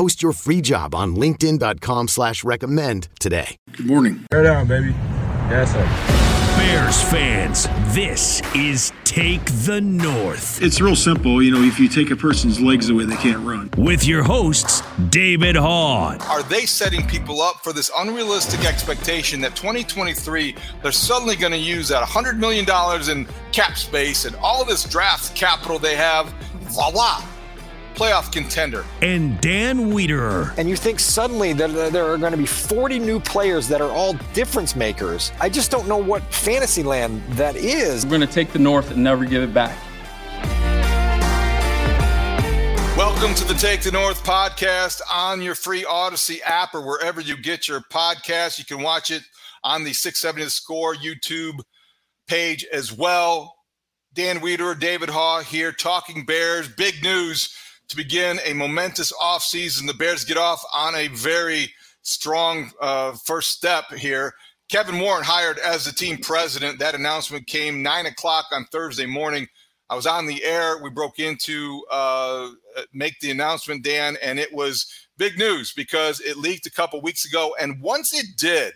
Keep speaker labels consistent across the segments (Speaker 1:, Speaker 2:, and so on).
Speaker 1: Post your free job on LinkedIn.com slash recommend today.
Speaker 2: Good morning.
Speaker 3: Tear down, baby. Yes, sir.
Speaker 4: Bears fans, this is Take the North.
Speaker 2: It's real simple. You know, if you take a person's legs away, they can't run.
Speaker 4: With your hosts, David Haugh.
Speaker 5: Are they setting people up for this unrealistic expectation that 2023 they're suddenly going to use that $100 million in cap space and all of this draft capital they have? Voila! Playoff contender.
Speaker 4: And Dan Wiederer.
Speaker 6: And you think suddenly that there are going to be 40 new players that are all difference makers. I just don't know what fantasy land that is.
Speaker 7: We're going to take the North and never give it back.
Speaker 5: Welcome to the Take the North podcast on your free Audacy app or wherever you get your podcast. You can watch it on the 670 The Score YouTube page as well. Dan Wiederer, David Haugh here talking Bears. Big news to begin a momentous offseason. The Bears get off on a very strong uh, first step here. Kevin Warren hired as the team president. That announcement came nine o'clock on Thursday morning. I was on the air. We broke into uh, make the announcement, Dan, and it was big news because it leaked a couple weeks ago. And once it did,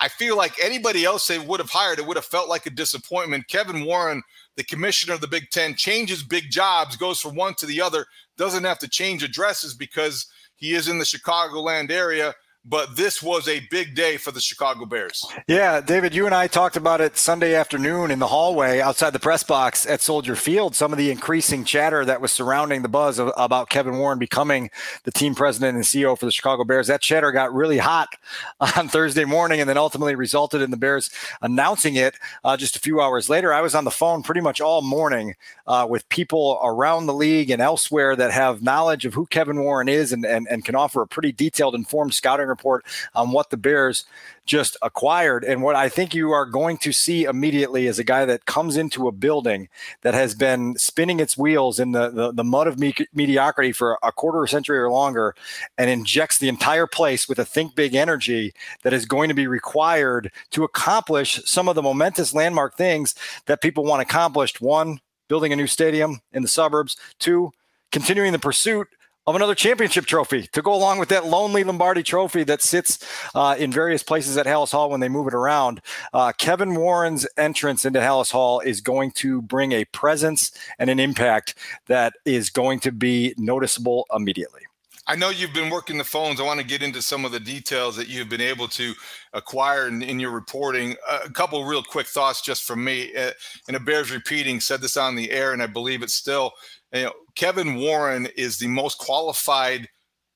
Speaker 5: I feel like anybody else they would have hired, it would have felt like a disappointment. Kevin Warren, the commissioner of the Big Ten, changes big jobs, goes from one to the other doesn't have to change addresses because he is in the Chicagoland area but this was a big day for the Chicago Bears.
Speaker 6: Yeah, David, you and I talked about it Sunday afternoon in the hallway outside the press box at Soldier Field. Some of the increasing chatter that was surrounding the buzz of, about Kevin Warren becoming the team president and CEO for the Chicago Bears. That chatter got really hot on Thursday morning and then ultimately resulted in the Bears announcing it uh, just a few hours later. I was on the phone pretty much all morning uh, with people around the league and elsewhere that have knowledge of who Kevin Warren is and, and, and can offer a pretty detailed, informed scouting report on what the Bears just acquired. And what I think you are going to see immediately is a guy that comes into a building that has been spinning its wheels in the, the, the mud of me- mediocrity for a quarter century or longer and injects the entire place with a think big energy that is going to be required to accomplish some of the momentous landmark things that people want accomplished. One, building a new stadium in the suburbs. Two, continuing the pursuit of another championship trophy to go along with that lonely Lombardi trophy that sits uh, in various places at Halas Hall when they move it around. Uh, Kevin Warren's entrance into Halas Hall is going to bring a presence and an impact that is going to be noticeable immediately.
Speaker 5: I know you've been working the phones. I want to get into some of the details that you've been able to acquire in, in your reporting. Uh, a couple real quick thoughts just from me. Uh, and a Bears repeating said this on the air, and I believe it's still. You know, Kevin Warren is the most qualified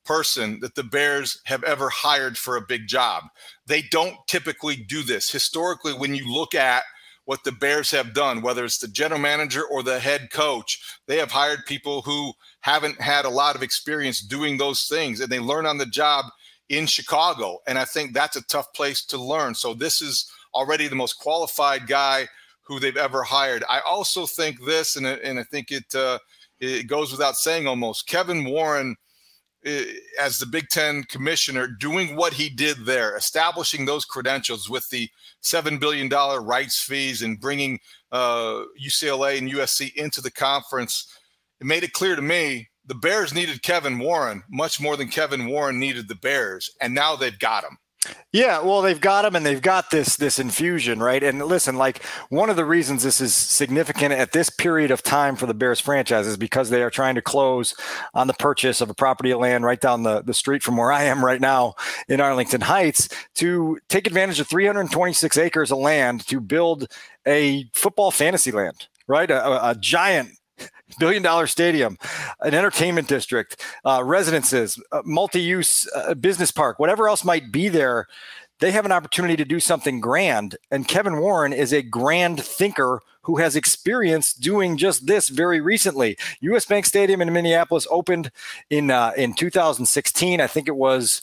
Speaker 5: person that the Bears have ever hired for a big job. They don't typically do this. Historically, when you look at what the Bears have done, whether it's the general manager or the head coach, they have hired people who haven't had a lot of experience doing those things and they learn on the job in Chicago. And I think that's a tough place to learn. So this is already the most qualified guy who they've ever hired. I also think this, and, and I think it, uh, it goes without saying almost, Kevin Warren as the Big Ten commissioner, doing what he did there, establishing those credentials with the $7 billion rights fees and bringing uh, UCLA and USC into the conference, it made it clear to me the Bears needed Kevin Warren much more than Kevin Warren needed the Bears, and now they've got him.
Speaker 6: Yeah, well, they've got him, and they've got this this infusion, right? And listen, like one of the reasons this is significant at this period of time for the Bears franchise is because they are trying to close on the purchase of a property of land right down the, the street from where I am right now in Arlington Heights to take advantage of 326 acres of land to build a football fantasy land, right? A, a giant billion dollar stadium, an entertainment district, uh, residences, multi use uh, business park, whatever else might be there, they have an opportunity to do something grand. And Kevin Warren is a grand thinker who has experience doing just this very recently. US Bank Stadium in Minneapolis opened in uh, in 2016. I think it was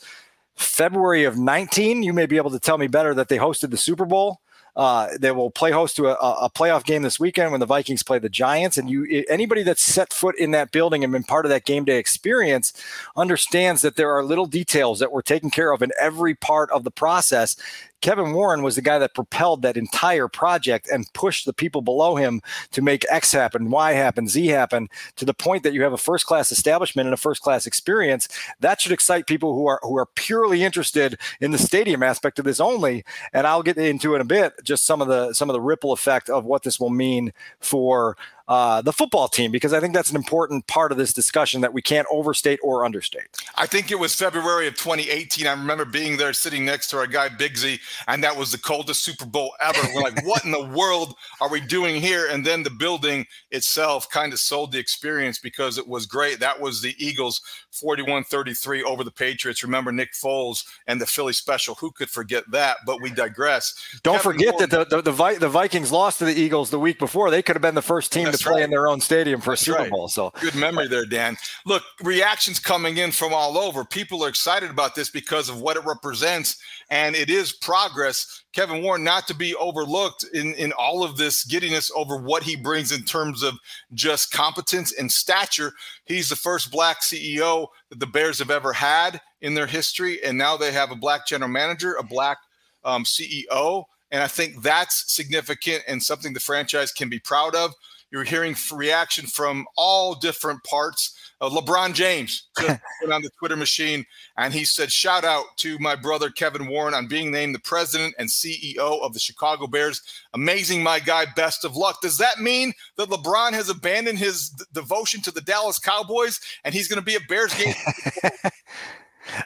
Speaker 6: February of 19. You may be able to tell me better that they hosted the Super Bowl. Uh, they will play host to a, a, playoff game this weekend when the Vikings play the Giants. And you, anybody that's set foot in that building and been part of that game day experience, understands that there are little details that were taken care of in every part of the process Kevin Warren was the guy that propelled that entire project and pushed the people below him to make X happen, Y happen, Z happen to the point that you have a first class establishment and a first class experience. That should excite people who are who are purely interested in the stadium aspect of this only. And I'll get into in a bit just some of the some of the ripple effect of what this will mean for uh, the football team because I think that's an important part of this discussion that we can't overstate or understate.
Speaker 5: I think it was February of 2018. I remember being there sitting next to our guy Bigsy, and that was the coldest Super Bowl ever. We're like, what in the world are we doing here? And then the building itself kind of sold the experience because it was great. That was the Eagles 41 33 over the Patriots. Remember Nick Foles and the Philly special. Who could forget that? But we digress.
Speaker 6: Don't Kevin forget Moore, that the, the, the, the, Vikings lost to the Eagles the week before. They could have been the first team to play right. in their own stadium for That's a Super right. Bowl. So
Speaker 5: good memory there, Dan. Look, reactions coming in from all over. People are excited about this because of what it represents, and it is progress. Kevin Warren not to be overlooked in, in all of this giddiness over what he brings in terms of just competence and stature. He's the first black CEO that the Bears have ever had in their history, and now they have a black general manager, a black um, CEO. And I think that's significant and something the franchise can be proud of. You're hearing reaction from all different parts. Uh, LeBron James just on the Twitter machine, and he said, "Shout out to my brother Kevin Warren on being named the president and CEO of the Chicago Bears. Amazing, my guy. Best of luck." Does that mean that LeBron has abandoned his d- devotion to the Dallas Cowboys and he's going to be a Bears game?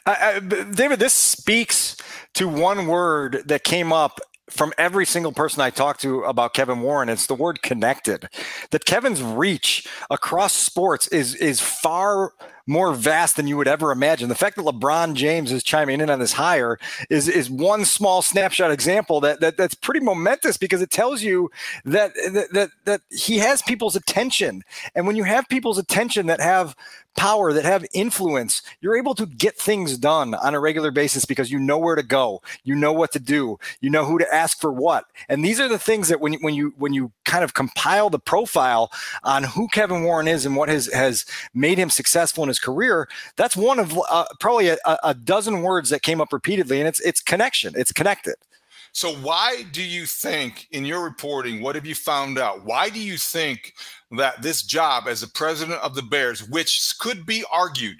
Speaker 6: I, I, David, this speaks to one word that came up from every single person I talk to about Kevin Warren, it's the word connected. That Kevin's reach across sports is is far more vast than you would ever imagine. The fact that LeBron James is chiming in on this hire is is one small snapshot example that, that that's pretty momentous because it tells you that, that that that he has people's attention. And when you have people's attention that have power, that have influence, you're able to get things done on a regular basis because you know where to go, you know what to do, you know who to ask for what. And these are the things that when you, when you when you kind of compile the profile on who Kevin Warren is and what has has made him successful in his career, that's one of uh, probably a, a dozen words that came up repeatedly, and it's it's connection, it's connected.
Speaker 5: So, why do you think, in your reporting, what have you found out? Why do you think that this job as the president of the Bears, which could be argued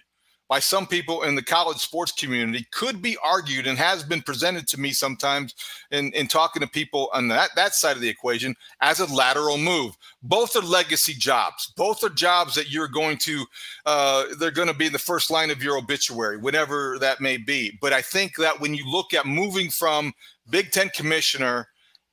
Speaker 5: by some people in the college sports community, could be argued and has been presented to me sometimes in, in talking to people on that, that side of the equation as a lateral move. Both are legacy jobs. Both are jobs that you're going to, uh, they're going to be in the first line of your obituary, whatever that may be. But I think that when you look at moving from Big Ten commissioner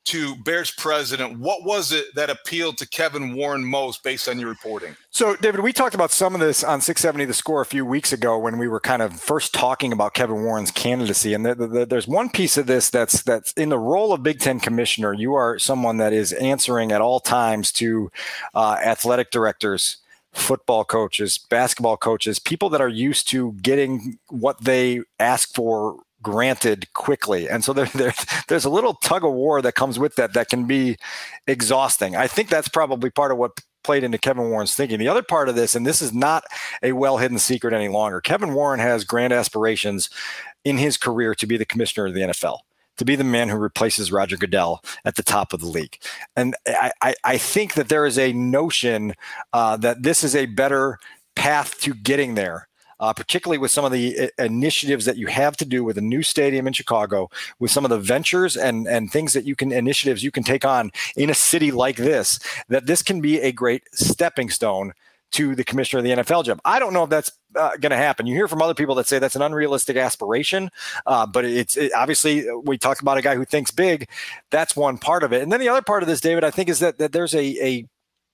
Speaker 5: to Bears president, what was it that appealed to Kevin Warren most based on your reporting?
Speaker 6: So, David, we talked about some of this on 670 The Score a few weeks ago when we were kind of first talking about Kevin Warren's candidacy. And the, the, there's one piece of this that's that's in the role of Big Ten commissioner. You are someone that is answering at all times to uh, athletic directors football coaches, basketball coaches, people that are used to getting what they ask for granted quickly. And so there, there, there's a little tug of war that comes with that that can be exhausting. I think that's probably part of what played into Kevin Warren's thinking. The other part of this, and this is not a well hidden secret any longer, Kevin Warren has grand aspirations in his career to be the commissioner of the NFL. To be the man who replaces Roger Goodell at the top of the league. And I, I, I think that there is a notion uh, that this is a better path to getting there uh, particularly with some of the uh, initiatives that you have to do with a new stadium in Chicago, with some of the ventures and and things that you can initiatives you can take on in a city like this, that this can be a great stepping stone to the commissioner of the NFL job. I don't know if that's uh, going to happen. You hear from other people that say that's an unrealistic aspiration, uh, but it's it, obviously we talked about a guy who thinks big. That's one part of it, and then the other part of this, David, I think, is that that there's a a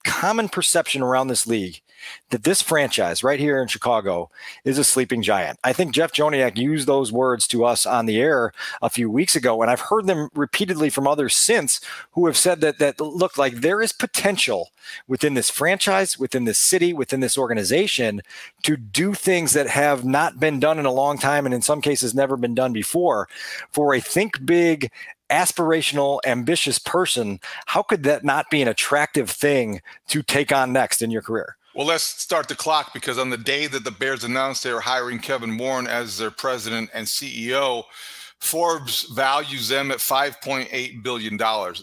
Speaker 6: common perception around this league that this franchise right here in Chicago is a sleeping giant. I think Jeff Joniak used those words to us on the air a few weeks ago, and I've heard them repeatedly from others since who have said that that look like there is potential within this franchise, within this city, within this organization to do things that have not been done in a long time and in some cases never been done before for a think big aspirational, ambitious person, how could that not be an attractive thing to take on next in your career?
Speaker 5: Well, let's start the clock because on the day that the Bears announced they were hiring Kevin Warren as their president and CEO, Forbes values them at $5.8 billion.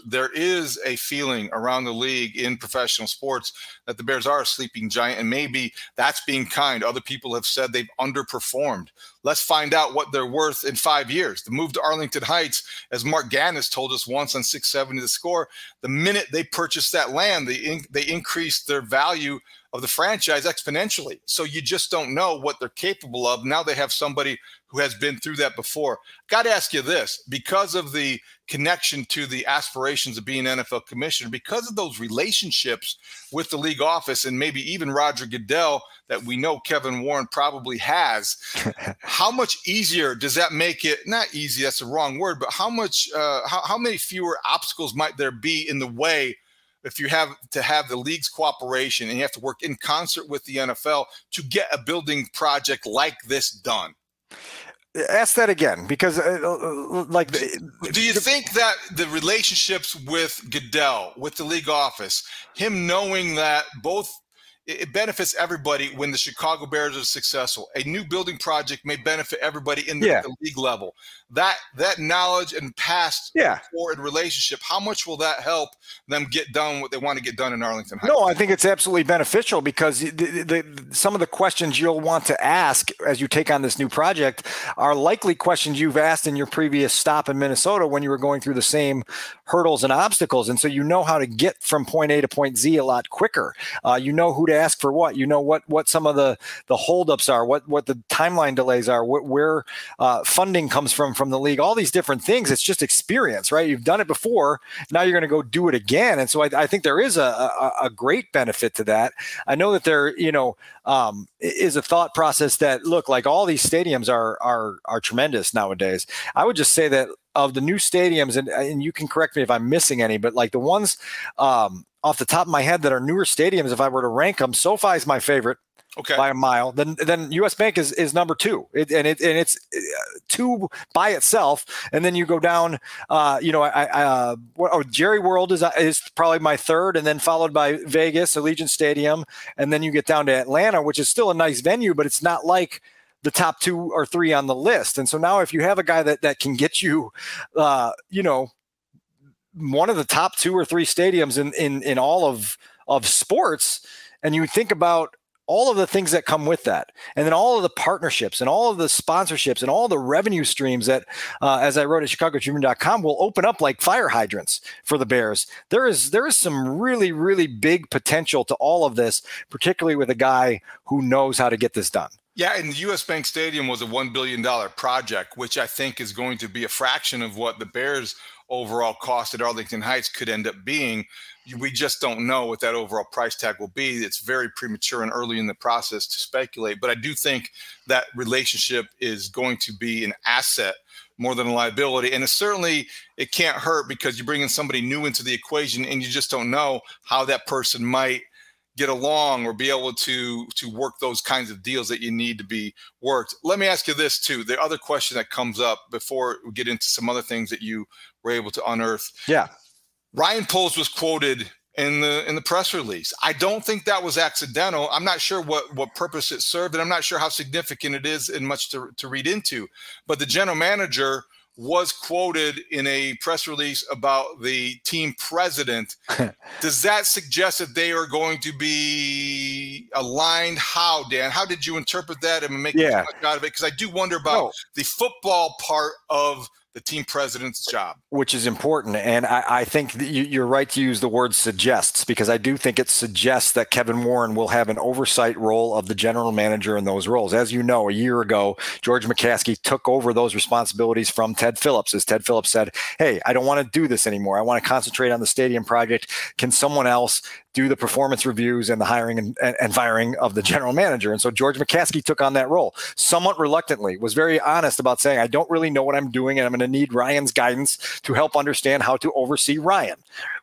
Speaker 5: There is a feeling around the league in professional sports that the Bears are a sleeping giant, and maybe that's being kind. Other people have said they've underperformed. Let's find out what they're worth in five years. The move to Arlington Heights, as Marc Ganis told us once on 670 the score, the minute they purchased that land, they, in, they increased their value of the franchise exponentially. So you just don't know what they're capable of. Now they have somebody who has been through that before. Got to ask you this because of the connection to the aspirations of being NFL commissioner, because of those relationships with the league office and maybe even Roger Goodell that we know Kevin Warren probably has, how much easier does that make it? Not easy, that's the wrong word, but how much, uh, how, how many fewer obstacles might there be in the way? If you have to have the league's cooperation and you have to work in concert with the NFL to get a building project like this done?
Speaker 6: Ask that again, because uh, uh like,
Speaker 5: do you think that the relationships with Goodell, with the league office, him knowing that both it benefits everybody when the Chicago Bears are successful. A new building project may benefit everybody in the, yeah. the league level. That that knowledge and past
Speaker 6: yeah.
Speaker 5: forward relationship, how much will that help them get done what they want to get done in Arlington?
Speaker 6: No, I think it's absolutely beneficial because the, the, some of the questions you'll want to ask as you take on this new project are likely questions you've asked in your previous stop in Minnesota when you were going through the same hurdles and obstacles, and so you know how to get from point A to point Z a lot quicker. Uh, you know who to ask for what. You know what what some of the the holdups are, what what the timeline delays are, what, where uh, funding comes from from the league. All these different things. It's just experience, right? You've done it before. Now you're going to go do it again, and so I, I think there is a, a, a great benefit to that. I know that there, you know, um, is a thought process that look like all these stadiums are are are tremendous nowadays. I would just say that of the new stadiums, and, and you can correct me if I'm missing any, but like the ones um, off the top of my head that are newer stadiums, if I were to rank them, SoFi is my favorite.
Speaker 5: Okay.
Speaker 6: By a mile, then then U.S. Bank is, is number two, it, and it and it's uh, two by itself, and then you go down. Uh, you know, I, I uh, oh, Jerry World is is probably my third, and then followed by Vegas, Allegiant Stadium, and then you get down to Atlanta, which is still a nice venue, but it's not like the top two or three on the list. And so now, if you have a guy that that can get you, uh, you know, one of the top two or three stadiums in in in all of of sports, and you think about all of the things that come with that and then all of the partnerships and all of the sponsorships and all the revenue streams that uh, as i wrote at chicagotribune.com will open up like fire hydrants for the bears. There is there is some really really big potential to all of this particularly with a guy who knows how to get this done.
Speaker 5: Yeah, and the US Bank Stadium was a $1 billion project, which I think is going to be a fraction of what the Bears' overall cost at Arlington Heights could end up being. We just don't know what that overall price tag will be. It's very premature and early in the process to speculate. But I do think that relationship is going to be an asset more than a liability. And it certainly it can't hurt because you bring in somebody new into the equation and you just don't know how that person might – get along or be able to to work those kinds of deals that you need to be worked. Let me ask you this too. The other question that comes up before we get into some other things that you were able to unearth.
Speaker 6: Yeah.
Speaker 5: Ryan Poles was quoted in the in the press release. I don't think that was accidental. I'm not sure what what purpose it served, and I'm not sure how significant it is and much to to read into. But the general manager was quoted in a press release about the team president. Does that suggest that they are going to be aligned? How, Dan? How did you interpret that and make yeah. out of it? Because I do wonder about no. the football part of the team president's job.
Speaker 6: Which is important. And I, I think you're right to use the word suggests because I do think it suggests that Kevin Warren will have an oversight role of the general manager in those roles. As you know, a year ago, George McCaskey took over those responsibilities from Ted Phillips. As Ted Phillips said, Hey, I don't want to do this anymore. I want to concentrate on the stadium project. Can someone else do the performance reviews and the hiring and, and, firing of the general manager. And so George McCaskey took on that role somewhat reluctantly, was very honest about saying, I don't really know what I'm doing and I'm going to need Ryan's guidance to help understand how to oversee Ryan,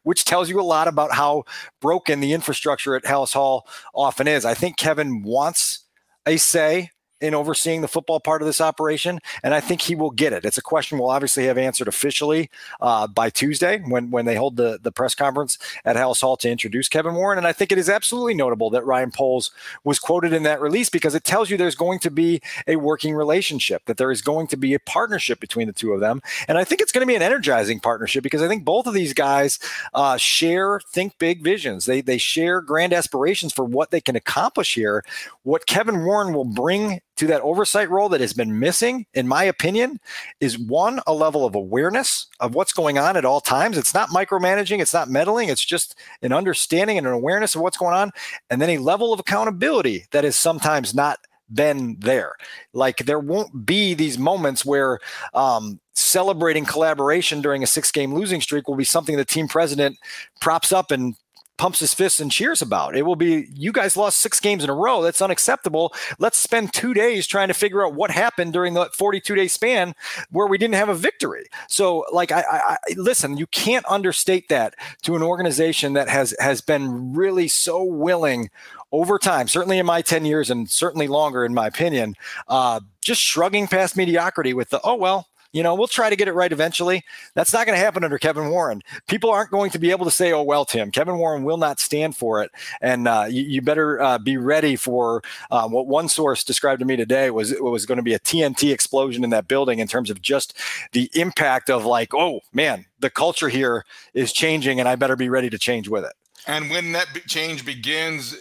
Speaker 6: which tells you a lot about how broken the infrastructure at Halas Hall often is. I think Kevin wants a say in overseeing the football part of this operation, and I think he will get it. It's a question we'll obviously have answered officially uh, by Tuesday when when they hold the the press conference at Halas Hall to introduce Kevin Warren. And I think it is absolutely notable that Ryan Poles was quoted in that release because it tells you there's going to be a working relationship, that there is going to be a partnership between the two of them, and I think it's going to be an energizing partnership because I think both of these guys uh, share think big visions. They they share grand aspirations for what they can accomplish here. What Kevin Warren will bring to that oversight role that has been missing, in my opinion, is one, a level of awareness of what's going on at all times. It's not micromanaging, it's not meddling, it's just an understanding and an awareness of what's going on, and then a level of accountability that is sometimes not been there. Like there won't be these moments where um, celebrating collaboration during a six game losing streak will be something the team president props up and pumps his fists and cheers about. It will be, you guys lost six games in a row. That's unacceptable. Let's spend two days trying to figure out what happened during the 42 day span where we didn't have a victory. So, like, I, I, listen, you can't understate that to an organization that has has been really so willing over time, certainly in my 10 years and certainly longer, in my opinion, uh, just shrugging past mediocrity with the, oh, well, you know, we'll try to get it right eventually. That's not going to happen under Kevin Warren. People aren't going to be able to say, oh, well, Tim, Kevin Warren will not stand for it. And uh, you, you, better uh, be ready for uh, what one source described to me today was it was going to be a TNT explosion in that building in terms of just the impact of like, oh, man, the culture here is changing and I better be ready to change with it.
Speaker 5: And when that change begins,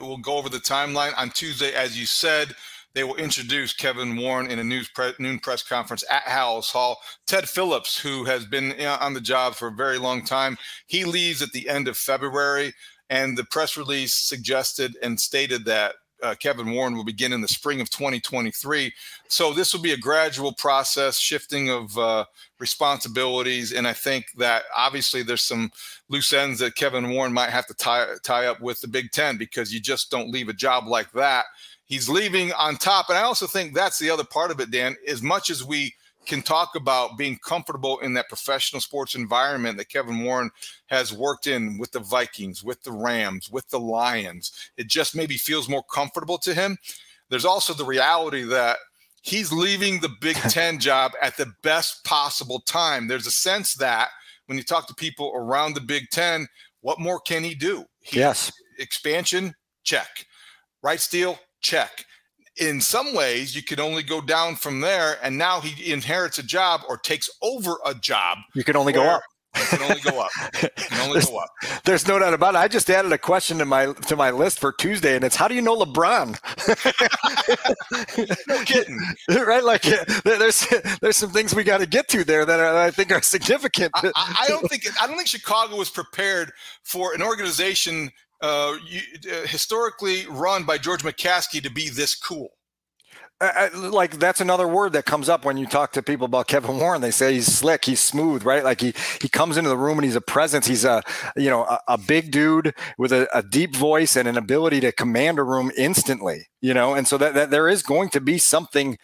Speaker 5: we'll go over the timeline on Tuesday, as you said they will introduce Kevin Warren in a news pre- noon press conference at Halas Hall. Ted Phillips, who has been on the job for a very long time, he leaves at the end of February. And the press release suggested and stated that uh, Kevin Warren will begin in the spring of 2023. So this will be a gradual process, shifting of uh, responsibilities, and I think that obviously there's some loose ends that Kevin Warren might have to tie tie up with the Big Ten because you just don't leave a job like that he's leaving on top. And I also think that's the other part of it, Dan. As much as we can talk about being comfortable in that professional sports environment that Kevin Warren has worked in with the Vikings, with the Rams, with the Lions, it just maybe feels more comfortable to him. There's also the reality that he's leaving the Big Ten job at the best possible time. There's a sense that when you talk to people around the Big Ten, what more can he do? He,
Speaker 6: yes.
Speaker 5: Expansion, check. Right, Steele? Check. In some ways, you can only go down from there, and now he inherits a job or takes over a job.
Speaker 6: You can only go up.
Speaker 5: can only go up. Can only
Speaker 6: there's,
Speaker 5: go up.
Speaker 6: There's no doubt about it. I just added a question to my to my list for Tuesday, and it's how do you know LeBron?
Speaker 5: no kidding,
Speaker 6: right? Like there's there's some things we got to get to there that I think are significant.
Speaker 5: I, I, don't think I don't think Chicago was prepared for an organization uh, you, uh, historically run by George McCaskey to be this cool.
Speaker 6: Uh, like that's another word that comes up when you talk to people about Kevin Warren. They say he's slick, he's smooth, right? Like he he comes into the room and he's a presence. He's a you know a, a big dude with a, a, deep voice and an ability to command a room instantly. You know, and so that, that there is going to be something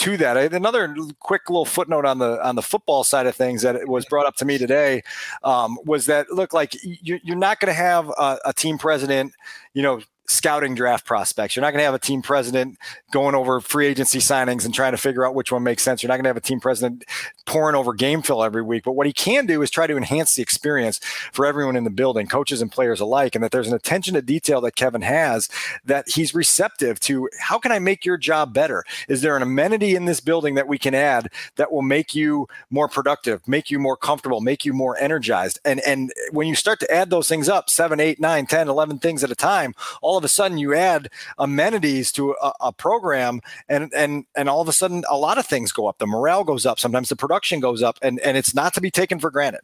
Speaker 6: to that. Another quick little footnote on the on the football side of things that was brought up to me today um, was that look like you, are not going to have a, a team president, you know, scouting draft prospects. You're not going to have a team president going over free agency signings and trying to figure out which one makes sense. You're not going to have a team president pouring over game fill every week. But what he can do is try to enhance the experience for everyone in the building, coaches and players alike, and that there's an attention to detail that Kevin has that he's receptive to. How can I make your job better? Is there an amenity in this building that we can add that will make you more productive, make you more comfortable, make you more energized? And and when you start to add those things up, seven, eight, nine, 10, 11 things at a time, all of a sudden you add amenities to a, a, program and and and all of a sudden a lot of things go up. The morale goes up. Sometimes the production goes up and and it's not to be taken for granted.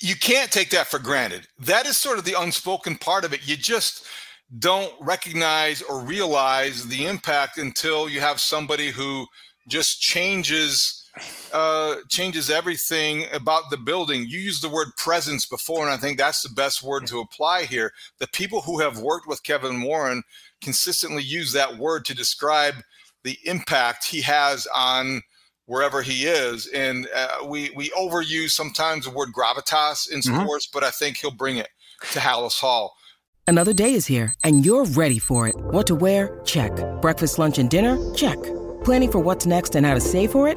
Speaker 5: You can't take that for granted. That is sort of the unspoken part of it. You just don't recognize or realize the impact until you have somebody who just changes uh, changes everything about the building. You used the word presence before, and I think that's the best word to apply here. The people who have worked with Kevin Warren consistently use that word to describe the impact he has on wherever he is. And uh, we we overuse sometimes the word gravitas in mm-hmm. sports, but I think he'll bring it to Halas Hall.
Speaker 8: Another day is here, and you're ready for it. What to wear? Check. Breakfast, lunch, and dinner? Check. Planning for what's next and how to save for it?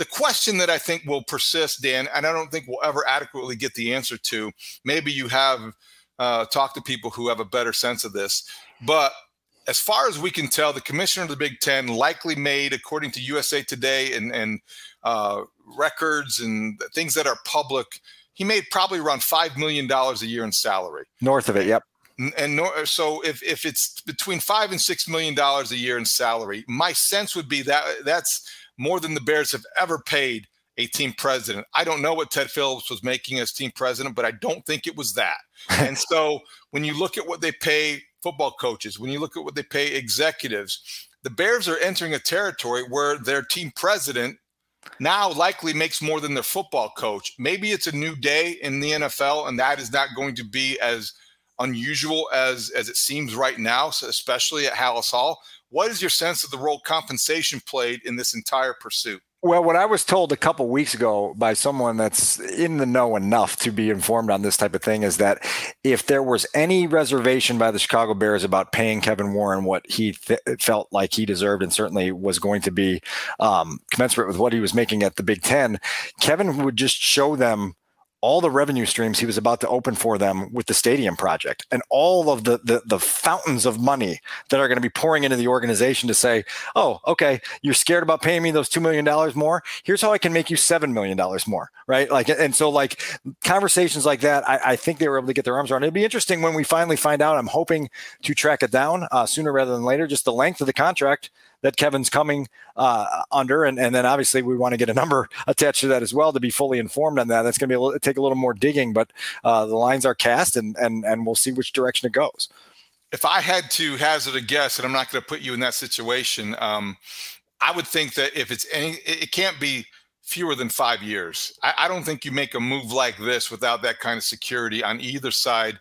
Speaker 5: The question that I think will persist, Dan, and I don't think we'll ever adequately get the answer to, maybe you have uh, talked to people who have a better sense of this, but as far as we can tell, the commissioner of the Big Ten likely made, according to USA Today and, and uh, records and things that are public, he made probably around $5 million a year in salary.
Speaker 6: North of it, yep.
Speaker 5: And nor, so if, if it's between five and six million dollars a year in salary, my sense would be that that's more than the Bears have ever paid a team president. I don't know what Ted Phillips was making as team president, but I don't think it was that. and so when you look at what they pay football coaches, when you look at what they pay executives, the Bears are entering a territory where their team president now likely makes more than their football coach. Maybe it's a new day in the NFL, and that is not going to be as unusual as as it seems right now, especially at Halas Hall. What is your sense of the role compensation played in this entire pursuit?
Speaker 6: Well, what I was told a couple weeks ago by someone that's in the know enough to be informed on this type of thing is that if there was any reservation by the Chicago Bears about paying Kevin Warren what he th- felt like he deserved and certainly was going to be um, commensurate with what he was making at the Big Ten, Kevin would just show them all the revenue streams he was about to open for them with the stadium project and all of the, the, the fountains of money that are going to be pouring into the organization to say, oh, okay, you're scared about paying me those $2 million more. Here's how I can make you $7 million more. Right. Like, and so like conversations like that, I, I think they were able to get their arms around. It'll be interesting when we finally find out. I'm hoping to track it down uh, sooner rather than later, just the length of the contract that Kevin's coming uh, under, and, and then obviously we want to get a number attached to that as well to be fully informed on that. That's going to be a little, take a little more digging, but uh, the lines are cast, and and and we'll see which direction it goes.
Speaker 5: If I had to hazard a guess, and I'm not going to put you in that situation, um, I would think that if it's any, it can't be fewer than five years. I, I, don't think you make a move like this without that kind of security on either side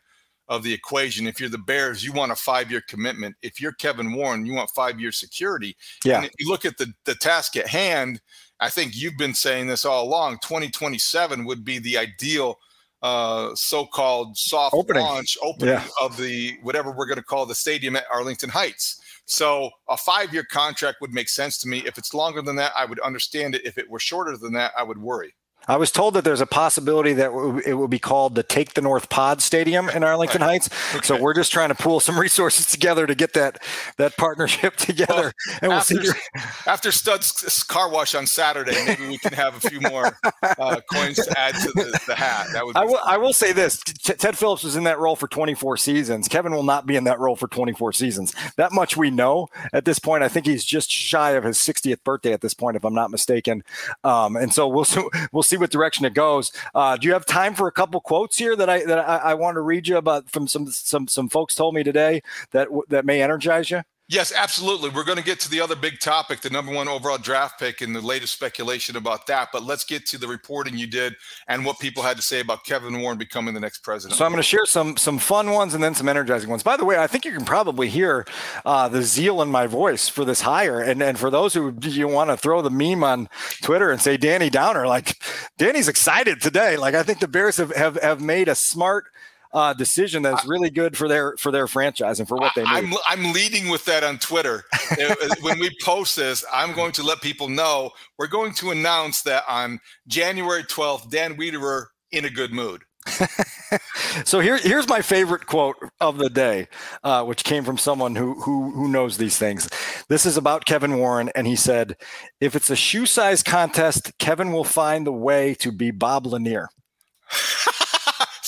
Speaker 5: of the equation. If you're the Bears, you want a five year commitment. If you're Kevin Warren, you want five year security. Yeah. And if you look at the, the task at hand, I think you've been saying this all along 2027 would be the ideal uh, so-called soft opening. launch opening yeah. of the whatever we're going to call the stadium at Arlington Heights. So a five-year contract would make sense to me. If it's longer than that, I would understand it. If it were shorter than that, I would worry.
Speaker 6: I was told that there's a possibility that it will be called the Take the North Pod Stadium in Arlington Heights. Okay. So we're just trying to pool some resources together to get that that partnership together. Well,
Speaker 5: and we'll after, see. after Stud's car wash on Saturday, maybe we can have a few more uh, coins to add to the, the hat. That would.
Speaker 6: I will. I will say this: T- Ted Phillips was in that role for 24 seasons. Kevin will not be in that role for 24 seasons. That much we know at this point. I think he's just shy of his 60th birthday at this point, if I'm not mistaken. Um, and so we'll we'll see what direction it goes. Uh, do you have time for a couple quotes here that I that I, I want to read you about from some some some folks told me today that that may energize you?
Speaker 5: Yes, absolutely. We're going to get to the other big topic, the number one overall draft pick, and the latest speculation about that. But let's get to the reporting you did and what people had to say about Kevin Warren becoming the next president.
Speaker 6: So I'm going to share some some fun ones and then some energizing ones. By the way, I think you can probably hear uh, the zeal in my voice for this hire. And and for those who you want to throw the meme on Twitter and say Danny Downer, like Danny's excited today. Like I think the Bears have have, have made a smart uh, decision that's really good for their for their franchise and for what they need.
Speaker 5: I'm I'm leading with that on Twitter. when we post this, I'm going to let people know we're going to announce that on January 12th, Dan Wiederer in a good mood.
Speaker 6: so here, here's my favorite quote of the day, uh, which came from someone who, who who knows these things. This is about Kevin Warren, and he said, "If it's a shoe size contest, Kevin will find the way to be Bob Lanier."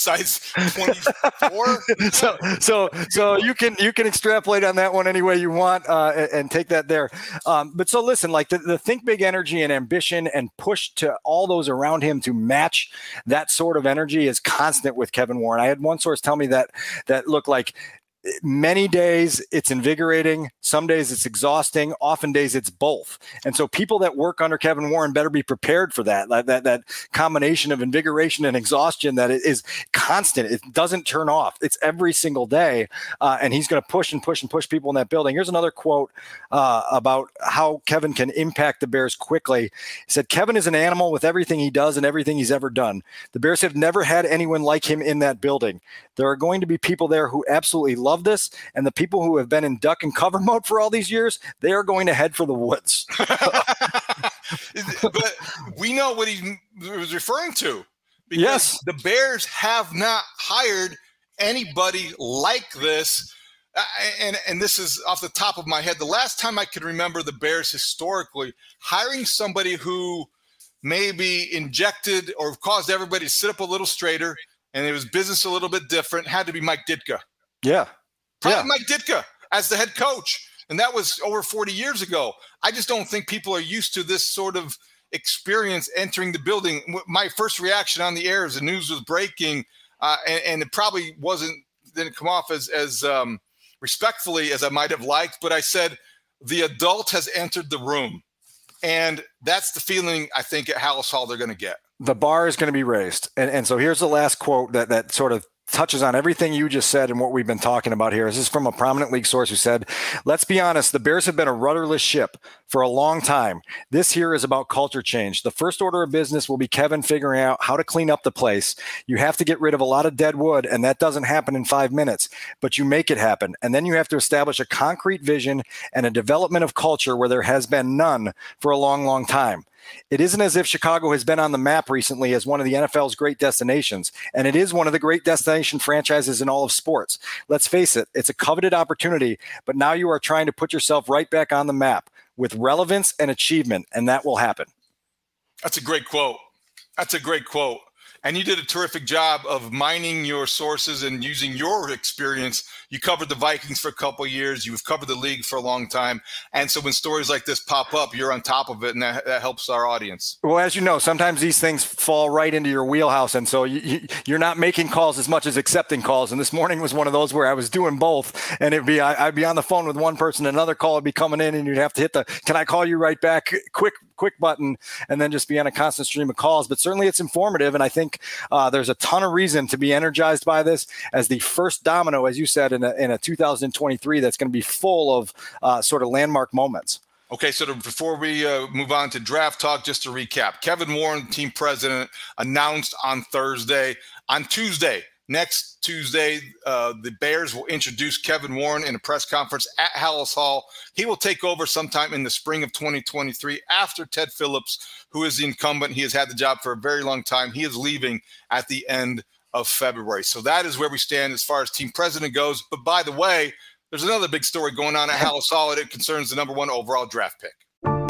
Speaker 5: size 24
Speaker 6: so so so you can you can extrapolate on that one any way you want uh, and, and, take that there. Um, but so listen like the, the think big energy and ambition and push to all those around him to match that sort of energy is constant with kevin warren. I had one source tell me that that looked like many days it's invigorating some days it's exhausting often days it's both. And so people that work under kevin warren better be prepared for that that that, that combination of invigoration and exhaustion that is constant. It doesn't turn off. It's every single day uh, and he's going to push and push and push people in that building. Here's another quote uh, about how kevin can impact the bears quickly. He said kevin is an animal with everything he does and everything he's ever done. The bears have never had anyone like him in that building there are going to be people there who absolutely love this. And the people who have been in duck and cover mode for all these years, they are going to head for the woods.
Speaker 5: but we know what he was referring to.
Speaker 6: yes.
Speaker 5: The Bears have not hired anybody like this. Uh, and and this is off the top of my head. The last time I can remember the Bears historically hiring somebody who maybe injected or caused everybody to sit up a little straighter, and it was business a little bit different. Had to be Mike Ditka.
Speaker 6: Yeah,
Speaker 5: yeah. Mike Ditka as the head coach. And that was over 40 years ago. I just don't think people are used to this sort of experience entering the building. My first reaction on the air as the news was breaking, uh, and, and, it probably wasn't didn't come off as as um, respectfully as I might have liked, but I said the adult has entered the room, and that's the feeling I think at Halas Hall they're going to get.
Speaker 6: The bar is going to be raised, and and so here's the last quote that that sort of touches on everything you just said and what we've been talking about here. This is from a prominent league source who said, let's be honest, the Bears have been a rudderless ship for a long time. This here is about culture change. The first order of business will be Kevin figuring out how to clean up the place. You have to get rid of a lot of dead wood, and that doesn't happen in five minutes, but you make it happen. And then you have to establish a concrete vision and a development of culture where there has been none for a long, long time. It isn't as if Chicago has been on the map recently as one of the NFL's great destinations, and it is one of the great destination franchises in all of sports. Let's face it, it's a coveted opportunity, but now you are trying to put yourself right back on the map with relevance and achievement, and that will happen.
Speaker 5: That's a great quote. That's a great quote and you did a terrific job of mining your sources and using your experience. You covered the Vikings for a couple years. You've covered the league for a long time, and so when stories like this pop up, you're on top of it, and that, that helps our audience.
Speaker 6: Well, as you know, sometimes these things fall right into your wheelhouse, and so you, you're not making calls as much as accepting calls. And this morning was one of those where I was doing both, and it'd be I, I'd be on the phone with one person, another call would be coming in, and you'd have to hit the "Can I call you right back?" quick quick button, and then just be on a constant stream of calls. But certainly, it's informative, and I think uh, there's a ton of reason to be energized by this as the first domino, as you said, in a, in a 2023 that's going to be full of uh, sort of landmark moments.
Speaker 5: Okay, so to, before we uh, move on to draft talk, just to recap, Kevin Warren, team president, announced on Thursday. On Tuesday, Next Tuesday, uh, the Bears will introduce Kevin Warren in a press conference at Halas Hall. He will take over sometime in the spring of 2023 after Ted Phillips, who is the incumbent. He has had the job for a very long time. He is leaving at the end of February. So that is where we stand as far as team president goes. But by the way, there's another big story going on at Halas Hall, it concerns the number one overall draft pick.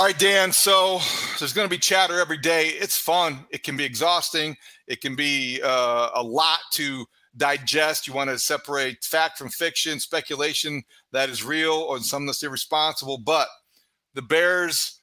Speaker 5: All right, Dan. So there's going to be chatter every day. It's fun. It can be exhausting. It can be uh, a lot to digest. You want to separate fact from fiction, speculation that is real, or some that's irresponsible. But the Bears,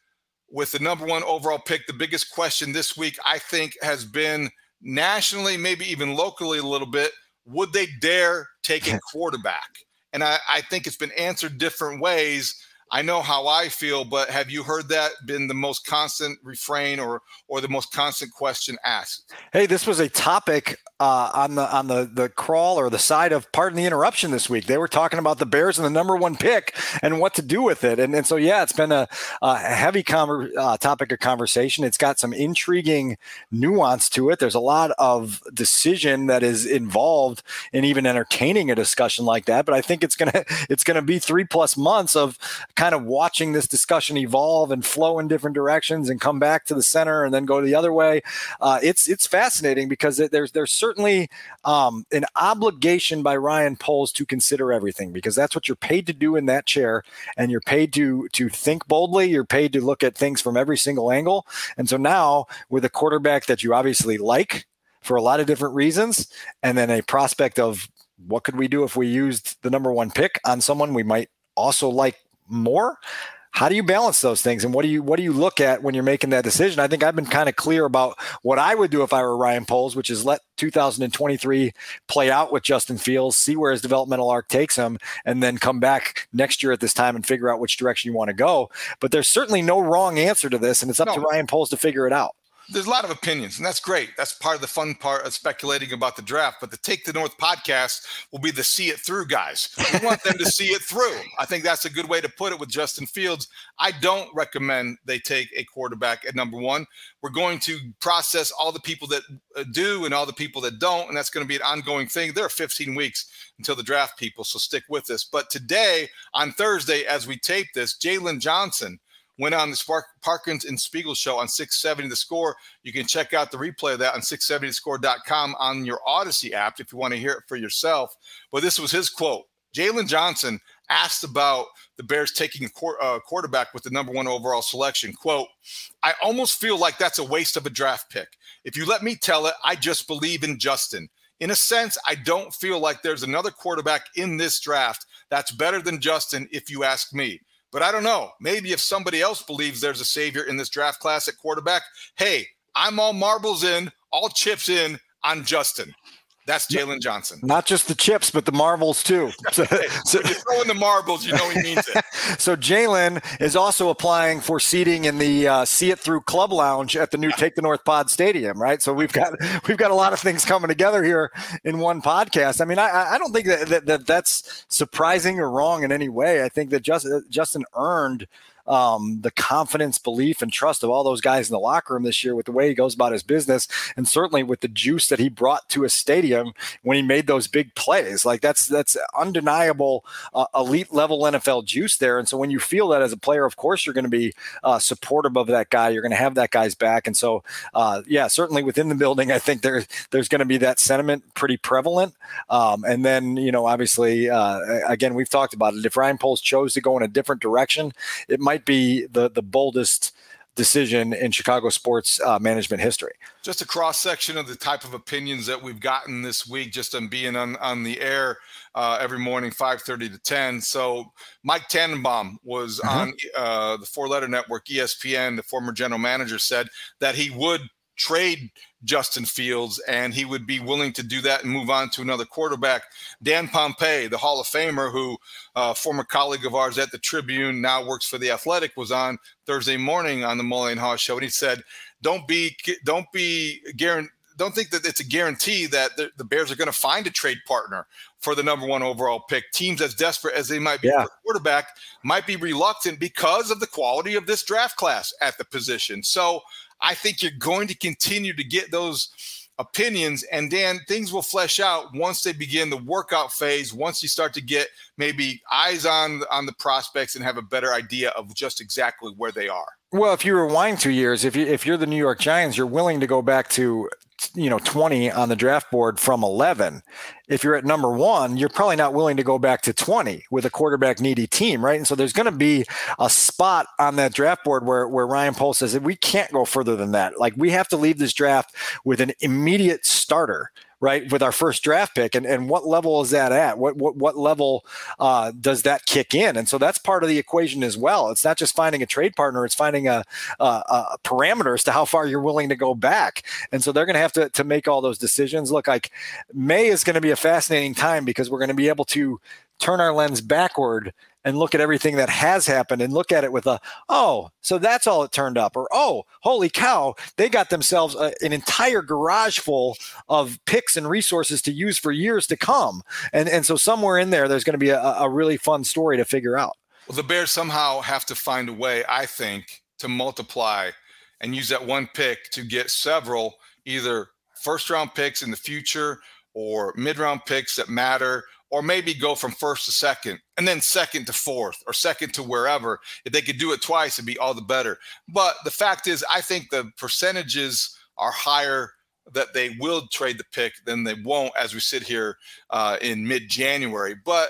Speaker 5: with the number one overall pick, the biggest question this week, I think, has been nationally, maybe even locally a little bit. Would they dare take a quarterback? And I, I think it's been answered different ways I know how I feel, but have you heard that been the most constant refrain or or the most constant question asked?
Speaker 6: Hey, this was a topic uh, on the on the the crawl or the side of pardon the interruption this week. They were talking about the Bears and the number one pick and what to do with it. And and so yeah, it's been a, a heavy conver- uh, topic of conversation. It's got some intriguing nuance to it. There's a lot of decision that is involved in even entertaining a discussion like that. But I think it's gonna it's gonna be three plus months of kind of watching this discussion evolve and flow in different directions and come back to the center and then go the other way. Uh, it's it's fascinating because it, there's there's certainly um, an obligation by Ryan Poles to consider everything because that's what you're paid to do in that chair, and you're paid to to think boldly. You're paid to look at things from every single angle. And so now with a quarterback that you obviously like for a lot of different reasons, and then a prospect of what could we do if we used the number one pick on someone we might also like more? How do you balance those things? And what do you what do you look at when you're making that decision? I think i've been kind of clear about what i would do if i were ryan poles which is let 2023 play out with justin fields see where his developmental arc takes him and then come back next year at this time and figure out which direction you want to go. But there's certainly no wrong answer to this and it's up no. to ryan poles to figure it out
Speaker 5: there's a lot of opinions, and that's great. That's part of the fun part of speculating about the draft. But the Take the North podcast will be the see it through guys. We want them to see it through. I think that's a good way to put it with Justin Fields. I don't recommend they take a quarterback at number one. We're going to process all the people that uh, do and all the people that don't, and that's going to be an ongoing thing. There are 15 weeks until the draft, people, so stick with this. But today, on Thursday, as we tape this, Jaylon Johnson went on the Parkins and Spiegel show on 670 The Score. You can check out the replay of that on 670thescore.com on your Audacy app if you want to hear it for yourself. But this was his quote. Jaylon Johnson asked about the Bears taking a uh, quarterback with the number one overall selection. Quote, I almost feel like that's a waste of a draft pick. If you let me tell it, I just believe in Justin. In a sense, I don't feel like there's another quarterback in this draft that's better than Justin, if you ask me. But I don't know. Maybe if somebody else believes there's a savior in this draft class at quarterback, hey, I'm all marbles in, all chips in on Justin. That's Jaylon Johnson.
Speaker 6: Not just the chips, but the marbles too.
Speaker 5: So, so when you throw in the marbles, you know he means it.
Speaker 6: so Jaylon is also applying for seating in the uh, See It Through Club Lounge at the new Take the North Pod Stadium, right? So we've got we've got a lot of things coming together here in one podcast. I mean, I, I don't think that, that, that that's surprising or wrong in any way. I think that Justin Justin earned um, the confidence, belief, and trust of all those guys in the locker room this year with the way he goes about his business, and certainly with the juice that he brought to a stadium when he made those big plays. Like that's that's undeniable uh, elite level NFL juice there. And so when you feel that as a player, of course you're going to be uh, supportive of that guy. You're going to have that guy's back. And so uh, yeah, certainly within the building, I think there's there's going to be that sentiment pretty prevalent. Um, and then you know obviously uh, again we've talked about it. If Ryan Poles chose to go in a different direction, it might be the the boldest decision in Chicago sports uh, management history.
Speaker 5: Just a cross section of the type of opinions that we've gotten this week, just on being on on the air uh, every morning, five thirty to ten. So Mike Tannenbaum was mm-hmm. on uh, the Four Letter Network, ESPN. The former general manager said that he would trade Justin Fields, and he would be willing to do that and move on to another quarterback. Dan Pompei, the Hall of Famer, who uh, former colleague of ours at the Tribune, now works for the Athletic, was on Thursday morning on the Mully and Haugh show, and he said, "Don't be, don't be guaranteed." Don't think that it's a guarantee that the, the Bears are going to find a trade partner for the number one overall pick. Teams as desperate as they might be yeah. for quarterback might be reluctant because of the quality of this draft class at the position. So I think you're going to continue to get those opinions and then things will flesh out once they begin the workout phase once you start to get maybe eyes on on the prospects and have a better idea of just exactly where they are.
Speaker 6: Well, if you rewind 2 years if you if you're the New York Giants you're willing to go back to you know 20 on the draft board from 11 if you're at number one you're probably not willing to go back to 20 with a quarterback needy team right? And so there's going to be a spot on that draft board where, where ryan poles says we can't go further than that. Like we have to leave this draft with an immediate starter right, with our first draft pick, and and what level is that at? What what what level uh, does that kick in? And so that's part of the equation as well. It's not just finding a trade partner; it's finding a, a, a parameter as to how far you're willing to go back. And so they're going to have to to make all those decisions. Look, like May is going to be a fascinating time because we're going to be able to turn our lens backward and look at everything that has happened and look at it with a oh so that's all it turned up or oh holy cow they got themselves a, an entire garage full of picks and resources to use for years to come. And and so somewhere in there there's going to be a, a really fun story to figure out.
Speaker 5: Well the bears somehow have to find a way i think to multiply and use that one pick to get several either first round picks in the future or mid round picks that matter or maybe go from first to second and then second to fourth or second to wherever. If they could do it twice, it'd be all the better. But the fact is, I think the percentages are higher that they will trade the pick than they won't as we sit here uh, in mid January. But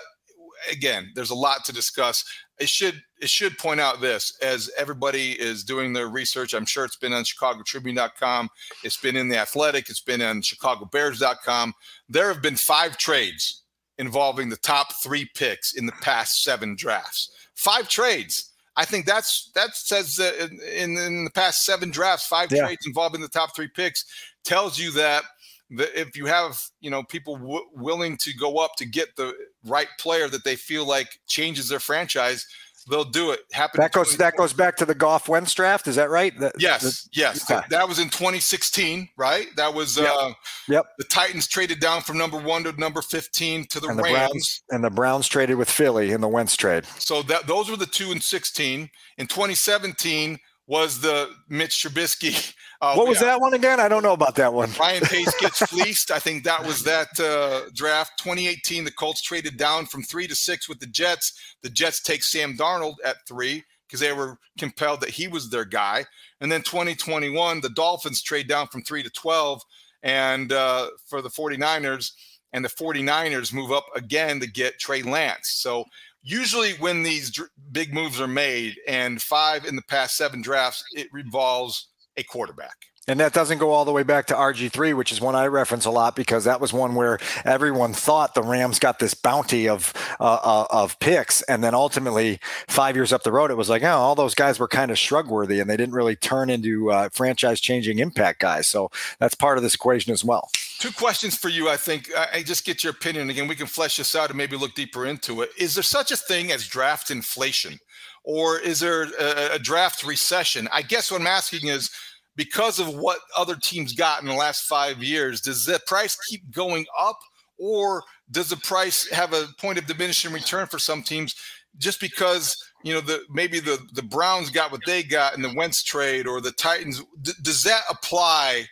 Speaker 5: again, there's a lot to discuss. It should it should point out this as everybody is doing their research. I'm sure it's been on ChicagoTribune.com. It's been in the Athletic. It's been on ChicagoBears.com. There have been five trades involving the top three picks in the past seven drafts. Five trades. I think that's that says that in, in the past seven drafts, five yeah. trades involving the top three picks tells you that the, if you have you know people w- willing to go up to get the right player that they feel like changes their franchise, they'll do it.
Speaker 6: Happen that goes that goes back to the Goff Wentz draft. Is that right? That,
Speaker 5: yes, the, yes. Okay. That was in 2016, right? That was yep. Uh,
Speaker 6: yep.
Speaker 5: The Titans traded down from number one to number 15 to the,
Speaker 6: and the
Speaker 5: Rams.
Speaker 6: Browns, and the Browns traded with Philly in the Wentz trade.
Speaker 5: So that those were the two in 16. In 2017 was the Mitch Trubisky
Speaker 6: Uh, what was that one again? I don't know about that one.
Speaker 5: Ryan Pace gets fleeced. I think that was that uh, draft 2018. The Colts traded down from three to six with the Jets. The Jets take Sam Darnold at three because they were compelled that he was their guy. And then 2021, the Dolphins trade down from three to 12. And uh, for the 49ers, and the 49ers move up again to get Trey Lance. So usually when these dr- big moves are made, and five in the past seven drafts, it revolves a quarterback.
Speaker 6: And that doesn't go all the way back to RG3, which is one I reference a lot because that was one where everyone thought the Rams got this bounty of uh, uh, of picks, and then ultimately five years up the road, it was like, oh, all those guys were kind of shrug worthy, and they didn't really turn into uh, franchise changing impact guys. So that's part of this equation as well.
Speaker 5: Two questions for you. I think I just get your opinion again. We can flesh this out and maybe look deeper into it. Is there such a thing as draft inflation, or is there a, a draft recession? I guess what I'm asking is because of what other teams got in the last five years, does the price keep going up or does the price have a point of diminishing return for some teams just because you know the maybe the the Browns got what they got in the Wentz trade or the Titans? D- does that apply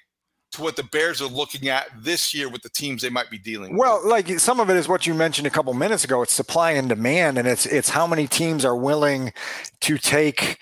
Speaker 5: to what the Bears are looking at this year with the teams they might be dealing
Speaker 6: well, with? Well, like some of it is what you mentioned a couple minutes ago. It's supply and demand, and it's it's how many teams are willing to take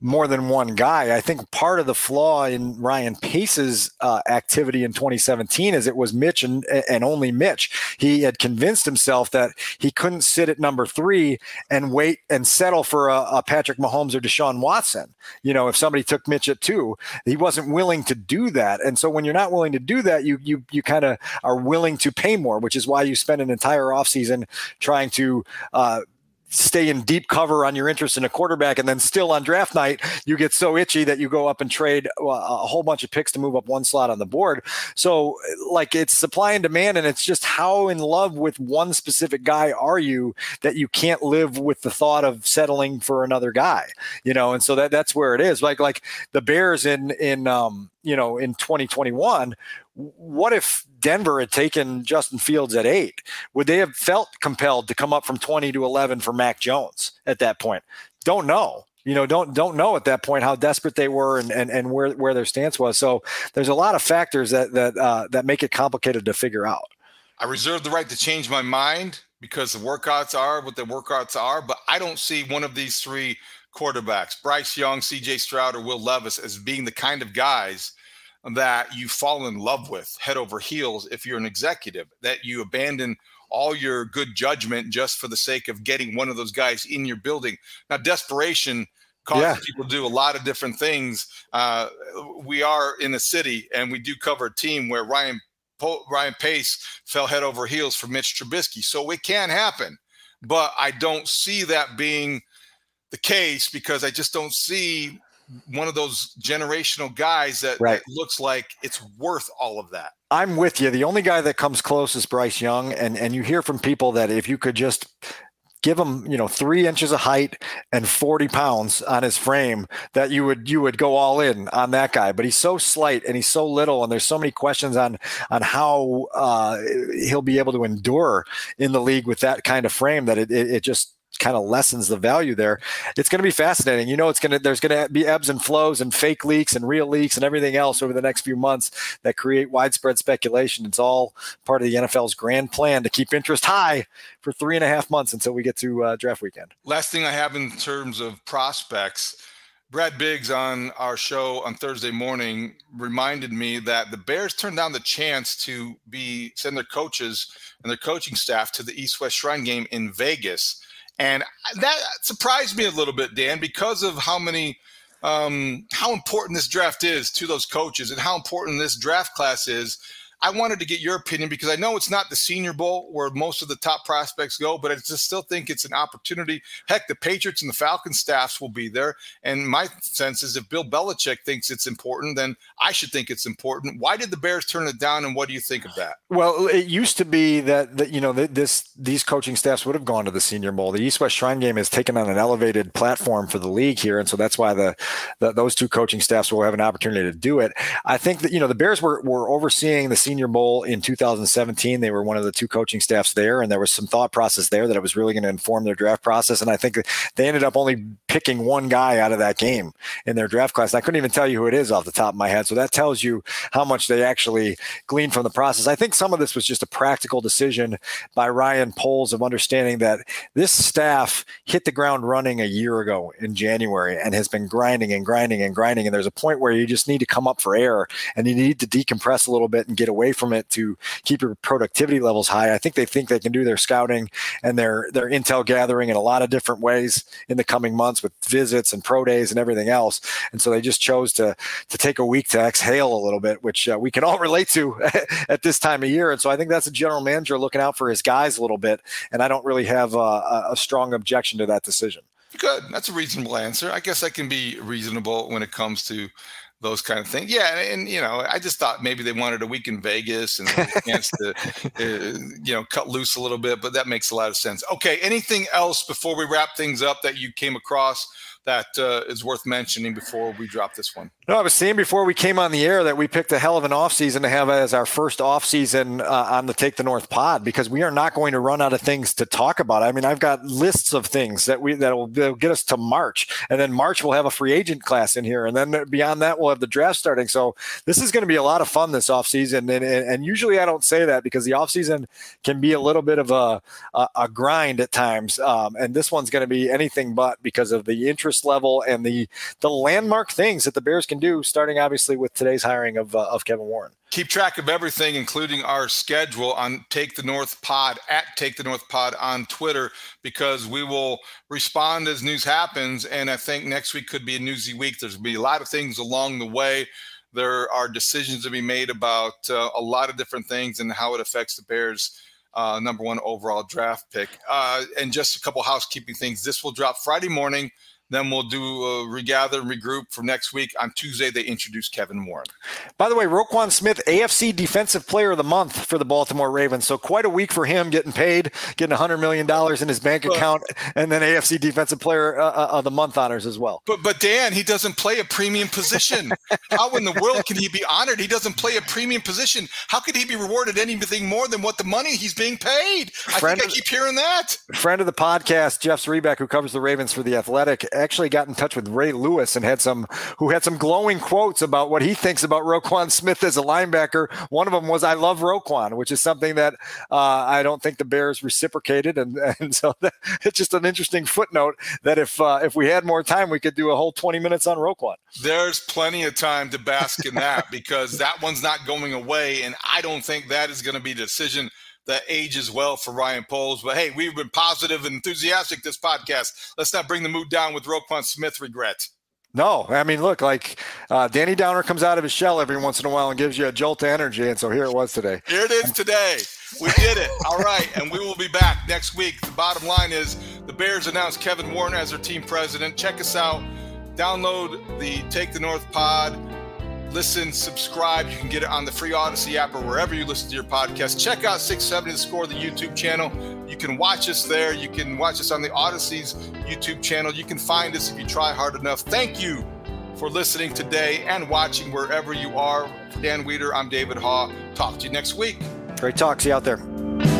Speaker 6: more than one guy. I think part of the flaw in Ryan Pace's uh, activity in 2017 is it was Mitch and, and only Mitch. He had convinced himself that he couldn't sit at number three and wait and settle for a, a Patrick Mahomes or Deshaun Watson. You know, if somebody took Mitch at two, he wasn't willing to do that. And so when you're not willing to do that, you you you kind of are willing to pay more, which is why you spend an entire offseason trying to uh, stay in deep cover on your interest in a quarterback and then still on draft night you get so itchy that you go up and trade a whole bunch of picks to move up one slot on the board. So like it's supply and demand and it's just how in love with one specific guy are you that you can't live with the thought of settling for another guy you know? And so that that's where it is. Like like the bears in in um you know in 2021 what if Denver had taken Justin Fields at eight? Would they have felt compelled to come up from 20 to 11 for Mac Jones at that point? Don't know. You know, don't don't know at that point how desperate they were and, and, and where, where their stance was. So there's a lot of factors that that uh, that make it complicated to figure out.
Speaker 5: I reserve the right to change my mind because the workouts are what the workouts are, but I don't see one of these three quarterbacks, Bryce Young, CJ Stroud, or Will Levis, as being the kind of guys that you fall in love with head over heels if you're an executive, that you abandon all your good judgment just for the sake of getting one of those guys in your building. Now, desperation causes yeah. people to do a lot of different things. Uh, we are in a city and we do cover a team where Ryan Ryan Pace fell head over heels for Mitch Trubisky, so it can happen. But I don't see that being the case because I just don't see one of those generational guys that, right. that, looks like it's worth all of that.
Speaker 6: I'm with you. The only guy that comes close is Bryce Young, and and you hear from people that if you could just give him you know three inches of height and 40 pounds on his frame that you would you would go all in on that guy but he's so slight and he's so little and there's so many questions on on how uh, he'll be able to endure in the league with that kind of frame that it, it, it just kind of lessens the value there. It's going to be fascinating. You know, it's going to there's going to be ebbs and flows and fake leaks and real leaks and everything else over the next few months that create widespread speculation. It's all part of the NFL's grand plan to keep interest high for three and a half months until we get to uh, draft weekend.
Speaker 5: Last thing I have in terms of prospects. Brad Biggs on our show on Thursday morning reminded me that the Bears turned down the chance to be send their coaches and their coaching staff to the East West Shrine game in Vegas and that surprised me a little bit, Dan, because of how many, um, how important this draft is to those coaches and how important this draft class is. I wanted to get your opinion because I know it's not the Senior Bowl where most of the top prospects go, but I just still think it's an opportunity. Heck, the Patriots and the Falcons staffs will be there. And my sense is if Bill Belichick thinks it's important, then I should think it's important. Why did the Bears turn it down, and what do you think of that?
Speaker 6: Well, it used to be that, that you know this these coaching staffs would have gone to the Senior Bowl. The East West Shrine Game has taken on an elevated platform for the league here, and so that's why the, the those two coaching staffs will have an opportunity to do it. I think that you know the Bears were were overseeing the Senior Bowl in 2017. They were one of the two coaching staffs there, and there was some thought process there that it was really going to inform their draft process. And I think they ended up only picking one guy out of that game in their draft class. And I couldn't even tell you who it is off the top of my head. So that tells you how much they actually gleaned from the process. I think some of this was just a practical decision by Ryan Poles of understanding that this staff hit the ground running a year ago in January and has been grinding and grinding and grinding. And there's a point where you just need to come up for air and you need to decompress a little bit and get away from it to keep your productivity levels high. I think they think they can do their scouting and their their intel gathering in a lot of different ways in the coming months with visits and pro days and everything else. And so they just chose to to take a week to exhale a little bit, which uh, we can all relate to at this time of year. And so I think that's a general manager looking out for his guys a little bit. And I don't really have a, a strong objection to that decision.
Speaker 5: Good. That's a reasonable answer. I guess I can be reasonable when it comes to those kind of things. Yeah, and you know, I just thought maybe they wanted a week in Vegas and a chance to, uh, you know, cut loose a little bit. But that makes a lot of sense. Okay, anything else before we wrap things up that you came across that uh, is worth mentioning before we drop this one?
Speaker 6: No, I was saying before we came on the air that we picked a hell of an offseason to have as our first offseason uh, on the Take the North pod because we are not going to run out of things to talk about. I mean, I've got lists of things that we that will get us to March, and then March we'll have a free agent class in here, and then beyond that we'll have the draft starting. So this is going to be a lot of fun this offseason, and, and and usually I don't say that because the offseason can be a little bit of a a, a grind at times, um, and this one's going to be anything but because of the interest level and the the landmark things that the Bears can do, starting obviously with today's hiring of, uh, of Kevin Warren.
Speaker 5: Keep track of everything, including our schedule on Take the North Pod at Take the North Pod on Twitter, because we will respond as news happens. And I think next week could be a newsy week. There's be a lot of things along the way. There are decisions to be made about uh, a lot of different things and how it affects the Bears. Uh, number one overall draft pick. Uh, and just a couple housekeeping things. This will drop Friday morning. Then we'll do a regather and regroup for next week. On Tuesday, they introduce Kevin Warren.
Speaker 6: By the way, Roquan Smith, AFC Defensive Player of the Month for the Baltimore Ravens. So quite a week for him, getting paid, getting $100 million in his bank account, and then AFC Defensive Player uh, uh, of the Month honors as well.
Speaker 5: But but Dan, he doesn't play a premium position. How in the world can he be honored? He doesn't play a premium position. How could he be rewarded anything more than what the money he's being paid? I friend think I keep hearing that.
Speaker 6: Friend of the podcast, Jeff Zrebiec, who covers the Ravens for the Athletic actually got in touch with Ray Lewis and had some who had some glowing quotes about what he thinks about Roquan Smith as a linebacker. One of them was "I love Roquan," which is something that uh, I don't think the Bears reciprocated, and, and so that, it's just an interesting footnote that if uh, if we had more time, we could do a whole twenty minutes on Roquan.
Speaker 5: There's plenty of time to bask in that because that one's not going away, and I don't think that is going to be decision that ages well for Ryan Poles. But hey, we've been positive and enthusiastic this podcast. Let's not bring the mood down with Roquan Smith regret.
Speaker 6: No, I mean, look, like uh, Danny Downer comes out of his shell every once in a while and gives you a jolt of energy. And so here it was today.
Speaker 5: Here it is today. We did it. All right. And we will be back next week. The bottom line is the Bears announced Kevin Warren as their team president. Check us out. Download the Take the North pod listen, subscribe. You can get it on the free Audacy app or wherever you listen to your podcast. Check out 670 The Score, the YouTube channel. You can watch us there. You can watch us on the Audacy's YouTube channel. You can find us if you try hard enough. Thank you for listening today and watching wherever you are. For Dan Wiederer, I'm David Haugh. Talk to you next week.
Speaker 6: Great talk. See you out there.